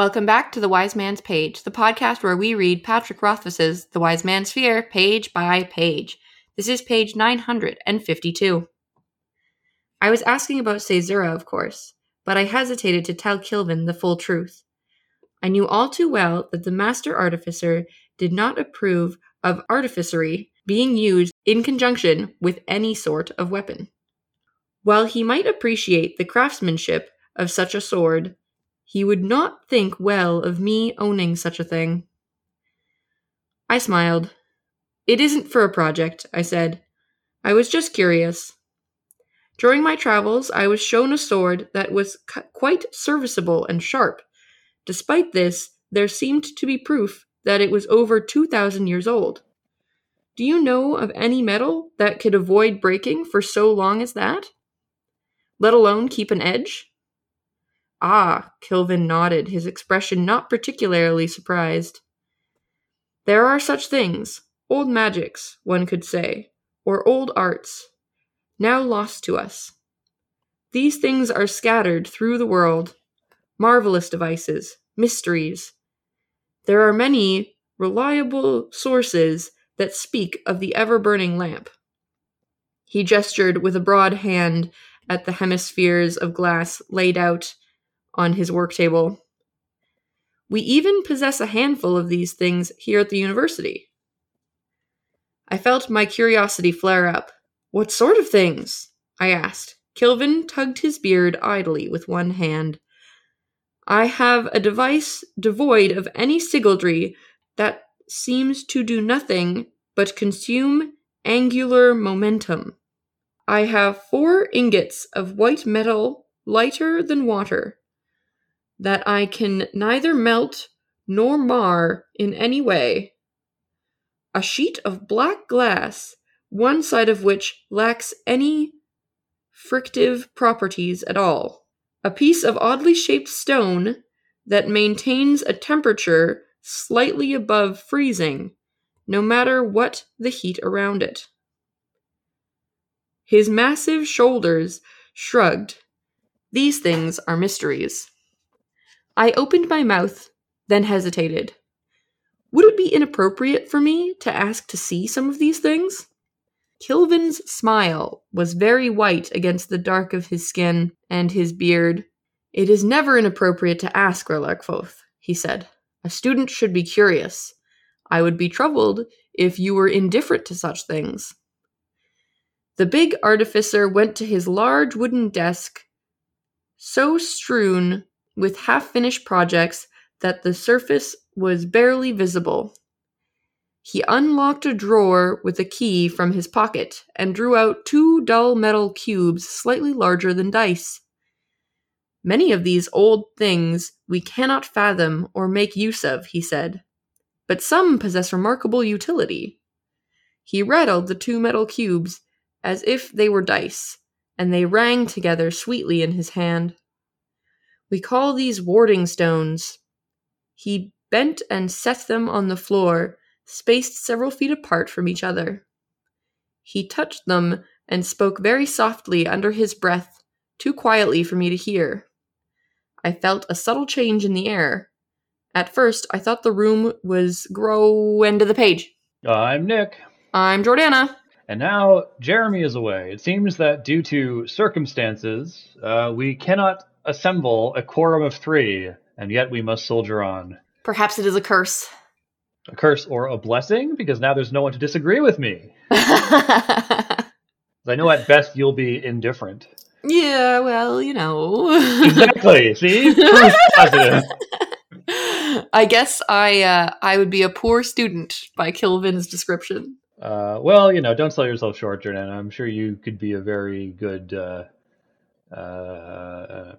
Welcome back to The Wise Man's Page, the podcast where we read Patrick Rothfuss's The Wise Man's Fear page by page. This is page 952. I was asking about Caesura, of course, but I hesitated to tell Kilvin the full truth. I knew all too well that the master artificer did not approve of artificery being used in conjunction with any sort of weapon. While he might appreciate the craftsmanship of such a sword, he would not think well of me owning such a thing. I smiled. It isn't for a project, I said. I was just curious. During my travels, I was shown a sword that was quite serviceable and sharp. Despite this, there seemed to be proof that it was over 2,000 years old. Do you know of any metal that could avoid breaking for so long as that? Let alone keep an edge? Ah, Kilvin nodded, his expression not particularly surprised. There are such things, old magics, one could say, or old arts, now lost to us. These things are scattered through the world, marvelous devices, mysteries. There are many reliable sources that speak of the ever burning lamp. He gestured with a broad hand at the hemispheres of glass laid out on his work table. We even possess a handful of these things here at the university. I felt my curiosity flare up. What sort of things? I asked. Kilvin tugged his beard idly with one hand. I have a device devoid of any sigildry that seems to do nothing but consume angular momentum. I have four ingots of white metal lighter than water that I can neither melt nor mar in any way. A sheet of black glass, one side of which lacks any frictive properties at all. A piece of oddly shaped stone that maintains a temperature slightly above freezing, no matter what the heat around it. His massive shoulders shrugged. These things are mysteries. I opened my mouth, then hesitated. Would it be inappropriate for me to ask to see some of these things? Kilvin's smile was very white against the dark of his skin and his beard. It is never inappropriate to ask, Re'lar Kvothe, he said. A student should be curious. I would be troubled if you were indifferent to such things. The big artificer went to his large wooden desk, so strewn with half finished projects that the surface was barely visible. He unlocked a drawer with a key from his pocket and drew out two dull metal cubes slightly larger than dice. Many of these old things we cannot fathom or make use of, he said, but some possess remarkable utility. He rattled the two metal cubes as if they were dice, and they rang together sweetly in his hand. We call these warding stones. He bent and set them on the floor, spaced several feet apart from each other. He touched them and spoke very softly under his breath, too quietly for me to hear. I felt a subtle change in the air. At first, I thought the room was grow end of the page. I'm Nick. I'm Jordana. And now Jeremy is away. It seems that due to circumstances, uh, we cannot assemble a quorum of three, and yet we must soldier on. Perhaps it is a curse. A curse or a blessing, because now there's no one to disagree with me. I know at best you'll be indifferent. Yeah, well, you know. exactly. See, proof positive. I guess I uh, I would be a poor student by Kilvin's description. Uh, well, you know, don't sell yourself short, Jordan. I'm sure you could be a very good uh, uh,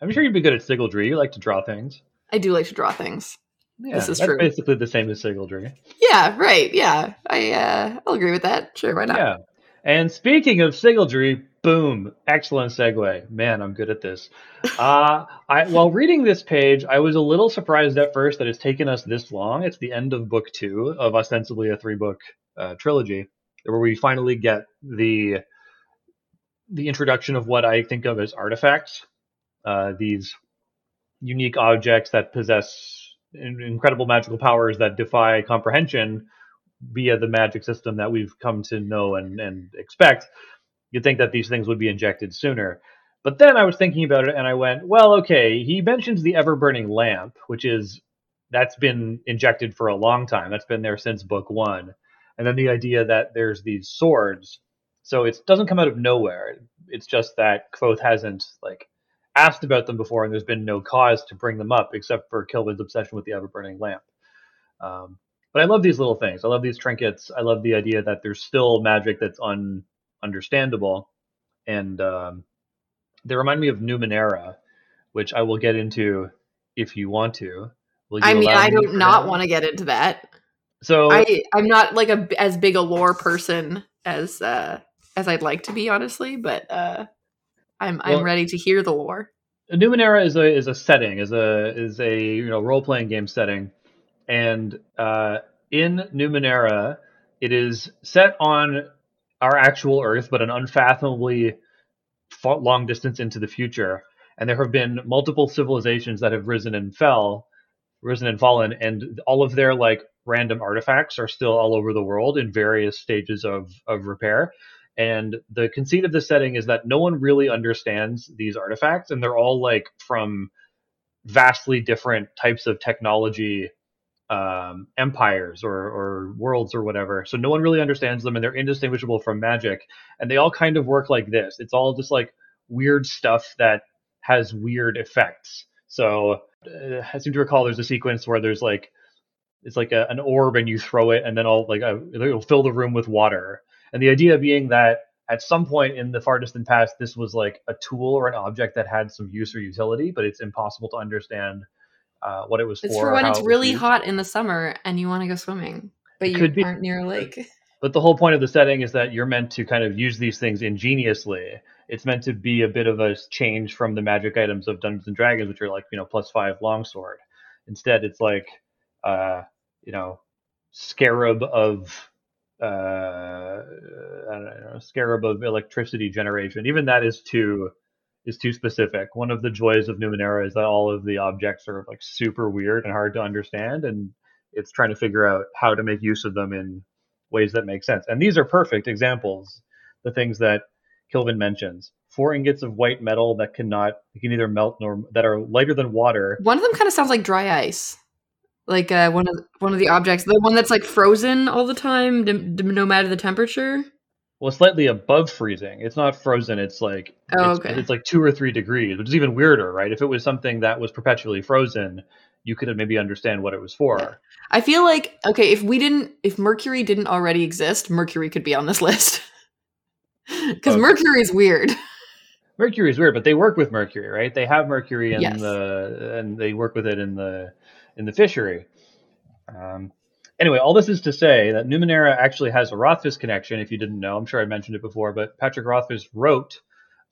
I'm sure you'd be good at sigildry. You like to draw things. I do like to draw things. Yeah, this is that's true. basically the same as sigildry. Yeah, right. Yeah, I uh, I'll agree with that. Sure, why not? Yeah. And speaking of sigildry, boom, excellent segue. Man, I'm good at this. Uh, I while reading this page, I was a little surprised at first that it's taken us this long. It's the end of book two of ostensibly a three book uh, trilogy, where we finally get the the introduction of what I think of as artifacts. Uh, these unique objects that possess incredible magical powers that defy comprehension via the magic system that we've come to know and, and expect, you'd think that these things would be injected sooner. But then I was thinking about it and I went, well, okay, he mentions the ever burning lamp, which is that's been injected for a long time. That's been there since book one. And then the idea that there's these swords. So it doesn't come out of nowhere. It's just that Kvothe hasn't like asked about them before and there's been no cause to bring them up except for Kilvin's obsession with the ever burning lamp. Um, but I love these little things. I love these trinkets. I love the idea that there's still magic that's un understandable. And um, they remind me of Numenera, which I will get into if you want to. Will you I mean, I me do for not want to get into that. So I I'm not like a as big a lore person as uh as I'd like to be, honestly. But uh, I'm I'm ready to hear the lore. Numenera is a is a setting, is a is a you know role playing game setting, and uh, in Numenera, it is set on our actual Earth, but an unfathomably fa- long distance into the future. And there have been multiple civilizations that have risen and fell, risen and fallen, and all of their like random artifacts are still all over the world in various stages of of repair. And the conceit of the setting is that no one really understands these artifacts, and they're all like from vastly different types of technology um, empires or, or worlds or whatever. So no one really understands them, and they're indistinguishable from magic. And they all kind of work like this. It's all just like weird stuff that has weird effects. So uh, I seem to recall there's a sequence where there's like it's like a, an orb and you throw it and then all like a, it'll fill the room with water and the idea being that at some point in the far distant past this was like a tool or an object that had some use or utility but it's impossible to understand uh, what it was It's for for when it's it really used. hot in the summer and you want to go swimming, but It you could be. aren't near a lake. But the whole point of the setting is that you're meant to kind of use these things ingeniously. It's meant to be a bit of a change from the magic items of Dungeons and Dragons, which are like you know plus five longsword. Instead, it's like uh, you know scarab of uh, know scarab of electricity generation. Even that is too is too specific. One of the joys of Numenera is that all of the objects are like super weird and hard to understand, and it's trying to figure out how to make use of them in ways that make sense. And these are perfect examples. The things that Kilvin mentions: four ingots of white metal that cannot can neither melt nor that are lighter than water. One of them kind of sounds like dry ice, like uh, one of one of the objects, the one that's like frozen all the time, dim- dim- no matter the temperature. Well, slightly above freezing. It's not frozen. It's like Oh, it's, okay. it's like two or three degrees, which is even weirder, right? If it was something that was perpetually frozen, you could maybe understand what it was for. I feel like okay, if we didn't, if Mercury didn't already exist, Mercury could be on this list because Okay. Mercury is weird. Mercury is weird, but they work with Mercury, right? They have Mercury in Yes. the and they work with it in the in the fishery. Um, anyway, all this is to say that Numenera actually has a Rothfuss connection. If you didn't know, I'm sure I mentioned it before, but Patrick Rothfuss wrote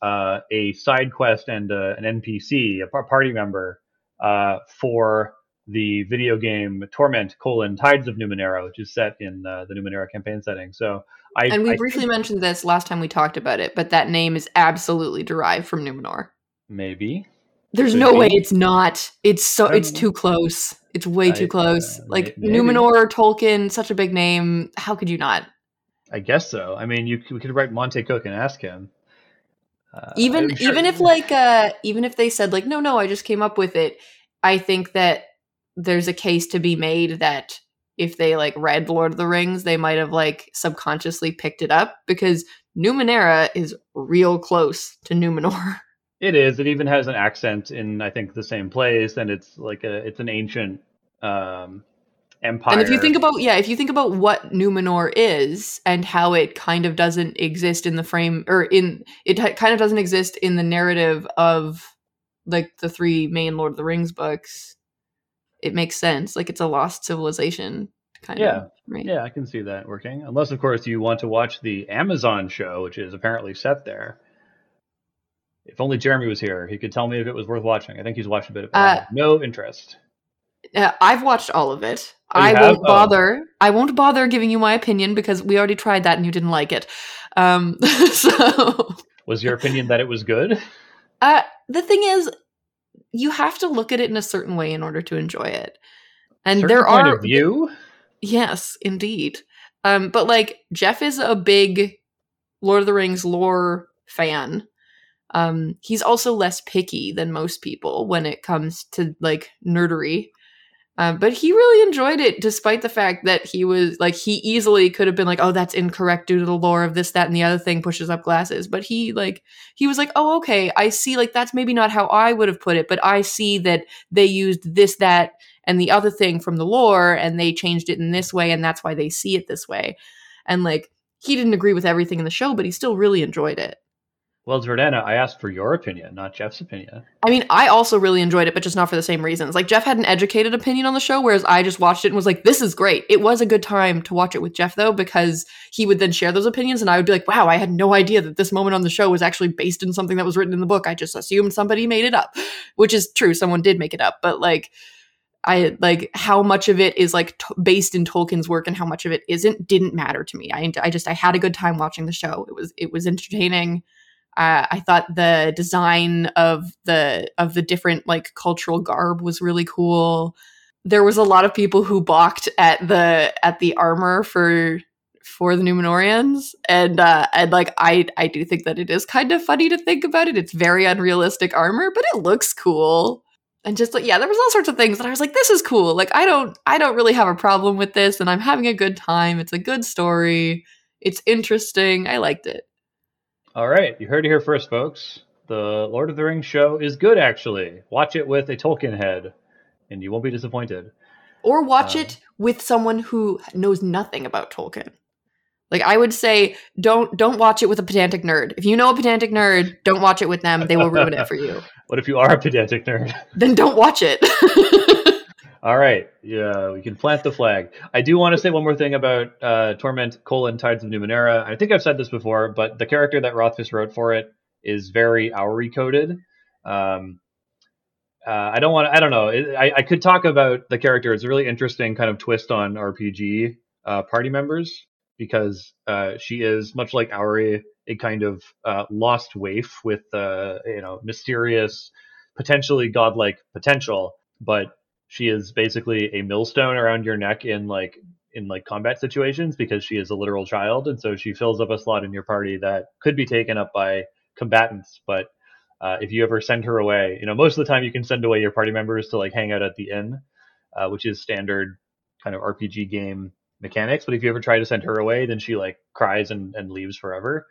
uh, a side quest and uh, an NPC, a party member, uh, for the video game Torment: colon Tides of Numenera, which is set in uh, the Numenera campaign setting. So I and we I briefly think mentioned this last time we talked about it, but that name is absolutely derived from Numenor. maybe There's no way it's not. It's so it's too close. It's way I- too close. uh, like may- maybe. Numenor, Tolkien, such a big name. How could you not? I guess so. I mean, you we could write Monte Cook and ask him. Uh, even sure- even if like uh even if they said like no no I just came up with it, I think that there's a case to be made that if they like read Lord of the Rings, they might have like subconsciously picked it up because Numenera is real close to Numenor. it is, it even has an accent in I think the same place, and it's like a it's an ancient um, empire. And if you think about yeah, if you think about what Numenor is and how it kind of doesn't exist in the frame or in it kind of doesn't exist in the narrative of like the three main Lord of the Rings books, it makes sense. Like it's a lost civilization kind Yeah. of, right? yeah, I can see that working. Unless, of course, you want to watch the Amazon show, which is apparently set there. If only Jeremy was here, he could tell me if it was worth watching. I think he's watched a bit of it. Uh, no interest. Uh, I've watched all of it. Oh, I have? won't Oh. bother. I won't bother giving you my opinion because we already tried that and you didn't like it. Um, so Was your opinion that it was good? Uh, the thing is, you have to look at it in a certain way in order to enjoy it. And Certain there point are of view. Yes, indeed. Um, but like Jeff is a big Lord of the Rings lore fan. Um, he's also less picky than most people when it comes to like nerdery. Um, but he really enjoyed it, despite the fact that he was like he easily could have been like, "Oh, that's incorrect due to the lore of this, that, and the other thing." Pushes up glasses, but he like he was like, "Oh, okay, I see. Like that's maybe not how I would have put it, but I see that they used this, that, and the other thing from the lore, and they changed it in this way, and that's why they see it this way." And like he didn't agree with everything in the show, but he still really enjoyed it. Well, Jordana, I asked for your opinion, not Jeff's opinion. I mean, I also really enjoyed it, but just not for the same reasons. Like Jeff had an educated opinion on the show, whereas I just watched it and was like, "This is great." It was a good time to watch it with Jeff, though, because he would then share those opinions, and I would be like, "Wow, I had no idea that this moment on the show was actually based in something that was written in the book. I just assumed somebody made it up," which is true. Someone did make it up, but like. I like how much of it is like t- based in Tolkien's work and how much of it isn't didn't matter to me. I, I just I had a good time watching the show. It was it was entertaining. Uh, I thought the design of the of the different like cultural garb was really cool. There was a lot of people who balked at the at the armor for for the Numenorians, and uh, and like I I do think that it is kind of funny to think about it. It's very unrealistic armor, but it looks cool. And just like yeah, there was all sorts of things that I was like, this is cool. Like I don't I don't really have a problem with this, and I'm having a good time. It's a good story. It's interesting. I liked it. All right, you heard it here first, folks. The Lord of the Rings show is good, actually. Watch it with a Tolkien head, and you won't be disappointed. or watch Um, it with someone who knows nothing about Tolkien. Like I would say, don't don't watch it with a pedantic nerd. If you know a pedantic nerd, don't watch it with them. They will ruin it for you. What if you are a pedantic nerd? Then don't watch it. All right, yeah, we can plant the flag. I do want to say one more thing about uh, Torment: colon, Tides of Numenera. I think I've said this before, but the character that Rothfuss wrote for it is very Auri coded. Um, uh, I don't want. I don't know. I, I could talk about the character. It's a really interesting kind of twist on RPG uh, party members because uh, she is much like Auri, a kind of uh, lost waif with uh, you know mysterious, potentially godlike potential, but she is basically a millstone around your neck in like in like combat situations because she is a literal child, and so she fills up a slot in your party that could be taken up by combatants, but uh, if you ever send her away, you know, most of the time you can send away your party members to like hang out at the inn, uh, which is standard kind of RPG game mechanics. But if you ever try to send her away, then she like cries and, and leaves forever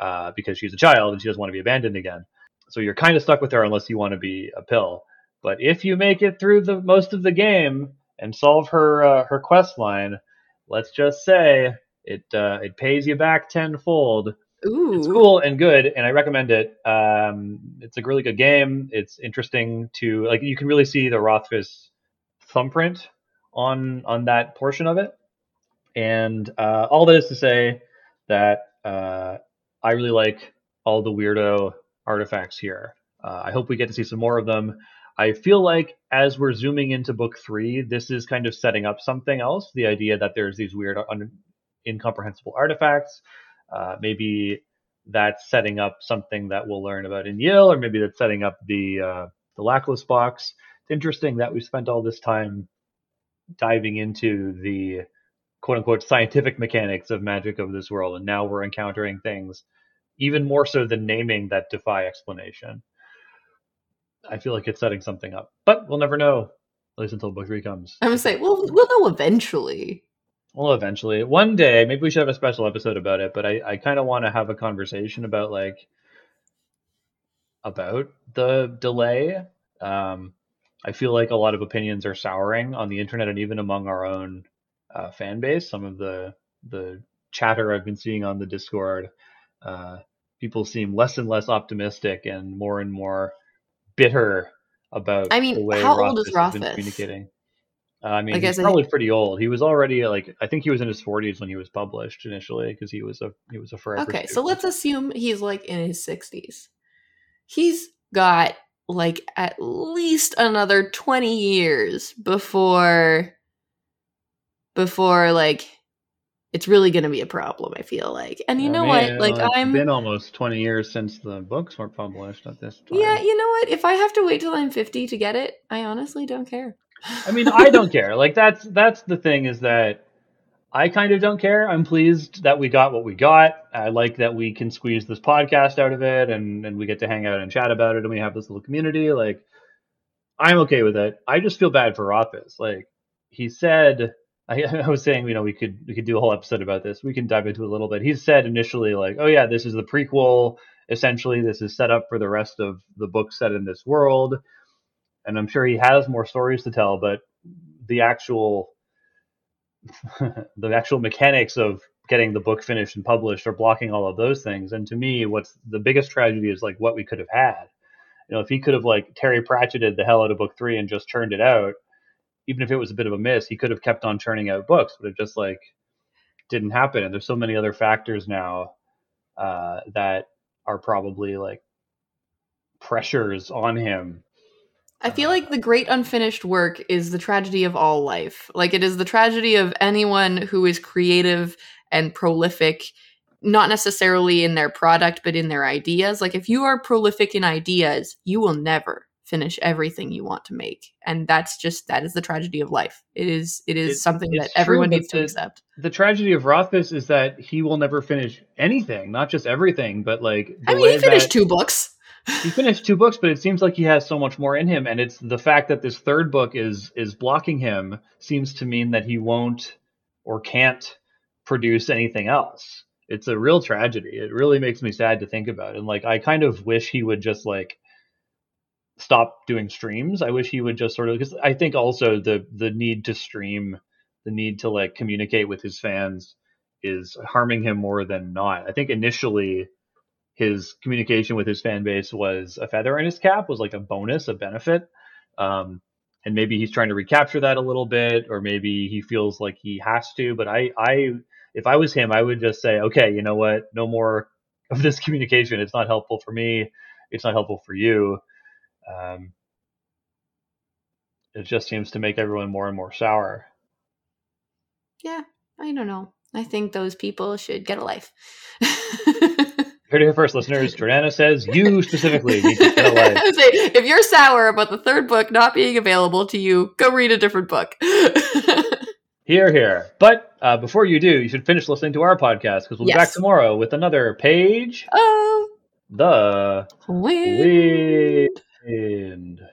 uh, because she's a child and she doesn't want to be abandoned again. So you're kind of stuck with her unless you want to be a pill. But if you make it through the most of the game and solve her uh, her quest line, let's just say it uh, it pays you back tenfold. Ooh. it's cool and good and i recommend it. Um, it's a really good game. It's interesting to like you can really see the rothfuss thumbprint on on that portion of it. And uh, all that is to say that uh, i really like all the weirdo artifacts here. Uh, i hope we get to see some more of them i feel like as we're zooming into book three this is kind of setting up something else the idea that there's these weird un- incomprehensible artifacts uh, maybe that's setting up something that we'll learn about in Yale, or maybe that's setting up the uh, the Lackless box. It's interesting that we spent all this time diving into the quote unquote scientific mechanics of magic of this world, and now we're encountering things even more so than naming that defy explanation. I feel like it's setting something up, but we'll never know, at least until book three comes. I'm gonna say, well, we'll know eventually. Well, eventually, one day, maybe we should have a special episode about it. But I, I kind of want to have a conversation about like about the delay. Um, I feel like a lot of opinions are souring on the internet and even among our own uh, fan base. Some of the the chatter I've been seeing on the Discord, uh, people seem less and less optimistic and more and more bitter about I mean, how old is Rothfuss Rothfuss? communicating. Uh, I mean, I guess he's probably pretty old. He was already like I think he was in his 40s when he was published initially because he was a he was a forever. Okay, so let's assume he's like in his 60s. He's got like at least another 20 years before before like it's really going to be a problem. I feel like, and you I know mean, what? Uh, like it's I'm, been almost twenty years since the books were published at this time. yeah, you know what? If I have to wait till I'm 50 to get it, I honestly don't care. I mean, I don't care. Like that's that's the thing is that I kind of don't care. I'm pleased that we got what we got. I like that we can squeeze this podcast out of it and and we get to hang out and chat about it and we have this little community. Like I'm okay with it. I just feel bad for Rothfuss. Like he said I, I was saying, you know, we could we could do a whole episode about this. We can dive into a little bit. He said initially, like, oh yeah, this is the prequel. Essentially, this is set up for the rest of the book set in this world. And I'm sure he has more stories to tell, but the actual the actual mechanics of getting the book finished and published are blocking all of those things. And to me, what's the biggest tragedy is like what we could have had. You know, if he could have like Terry Pratchetted the hell out of book three and just turned it out, even if it was a bit of a miss, he could have kept on churning out books, but it just like didn't happen. And there's so many other factors now uh, that are probably like pressures on him. I feel like the great unfinished work is the tragedy of all life. Like it is the tragedy of anyone who is creative and prolific, not necessarily in their product, but in their ideas. Like if you are prolific in ideas, you will never finish everything you want to make. And that's just that is the tragedy of life. It is it is It- something that everyone needs to the- accept. The tragedy of Rothfuss is that he will never finish anything, not just everything, but like the I mean, he finished two books. he finished two books, but it seems like he has so much more in him, and it's the fact that this third book is is blocking him seems to mean that he won't or can't produce anything else. It's a real tragedy. It really makes me sad to think about, and like I kind of wish he would just like stop doing streams. I wish he would just sort of because I think also the the need to stream, the need to like communicate with his fans is harming him more than not. I think initially his communication with his fan base was a feather in his cap, was like a bonus, a benefit. Um, and maybe he's trying to recapture that a little bit, or maybe he feels like he has to. But I, I, if I was him, I would just say, okay, you know what? No more of this communication. It's not helpful for me. It's not helpful for you. Um, it just seems to make everyone more and more sour. Yeah, I don't know. I think those people should get a life. Here to hear first, listeners. Jordana says you specifically need to get a life. Say, if you're sour about the third book not being available to you, go read a different book. Here, here. But uh, before you do, you should finish listening to our podcast because we'll be back tomorrow with another page. oh, The wind. wind and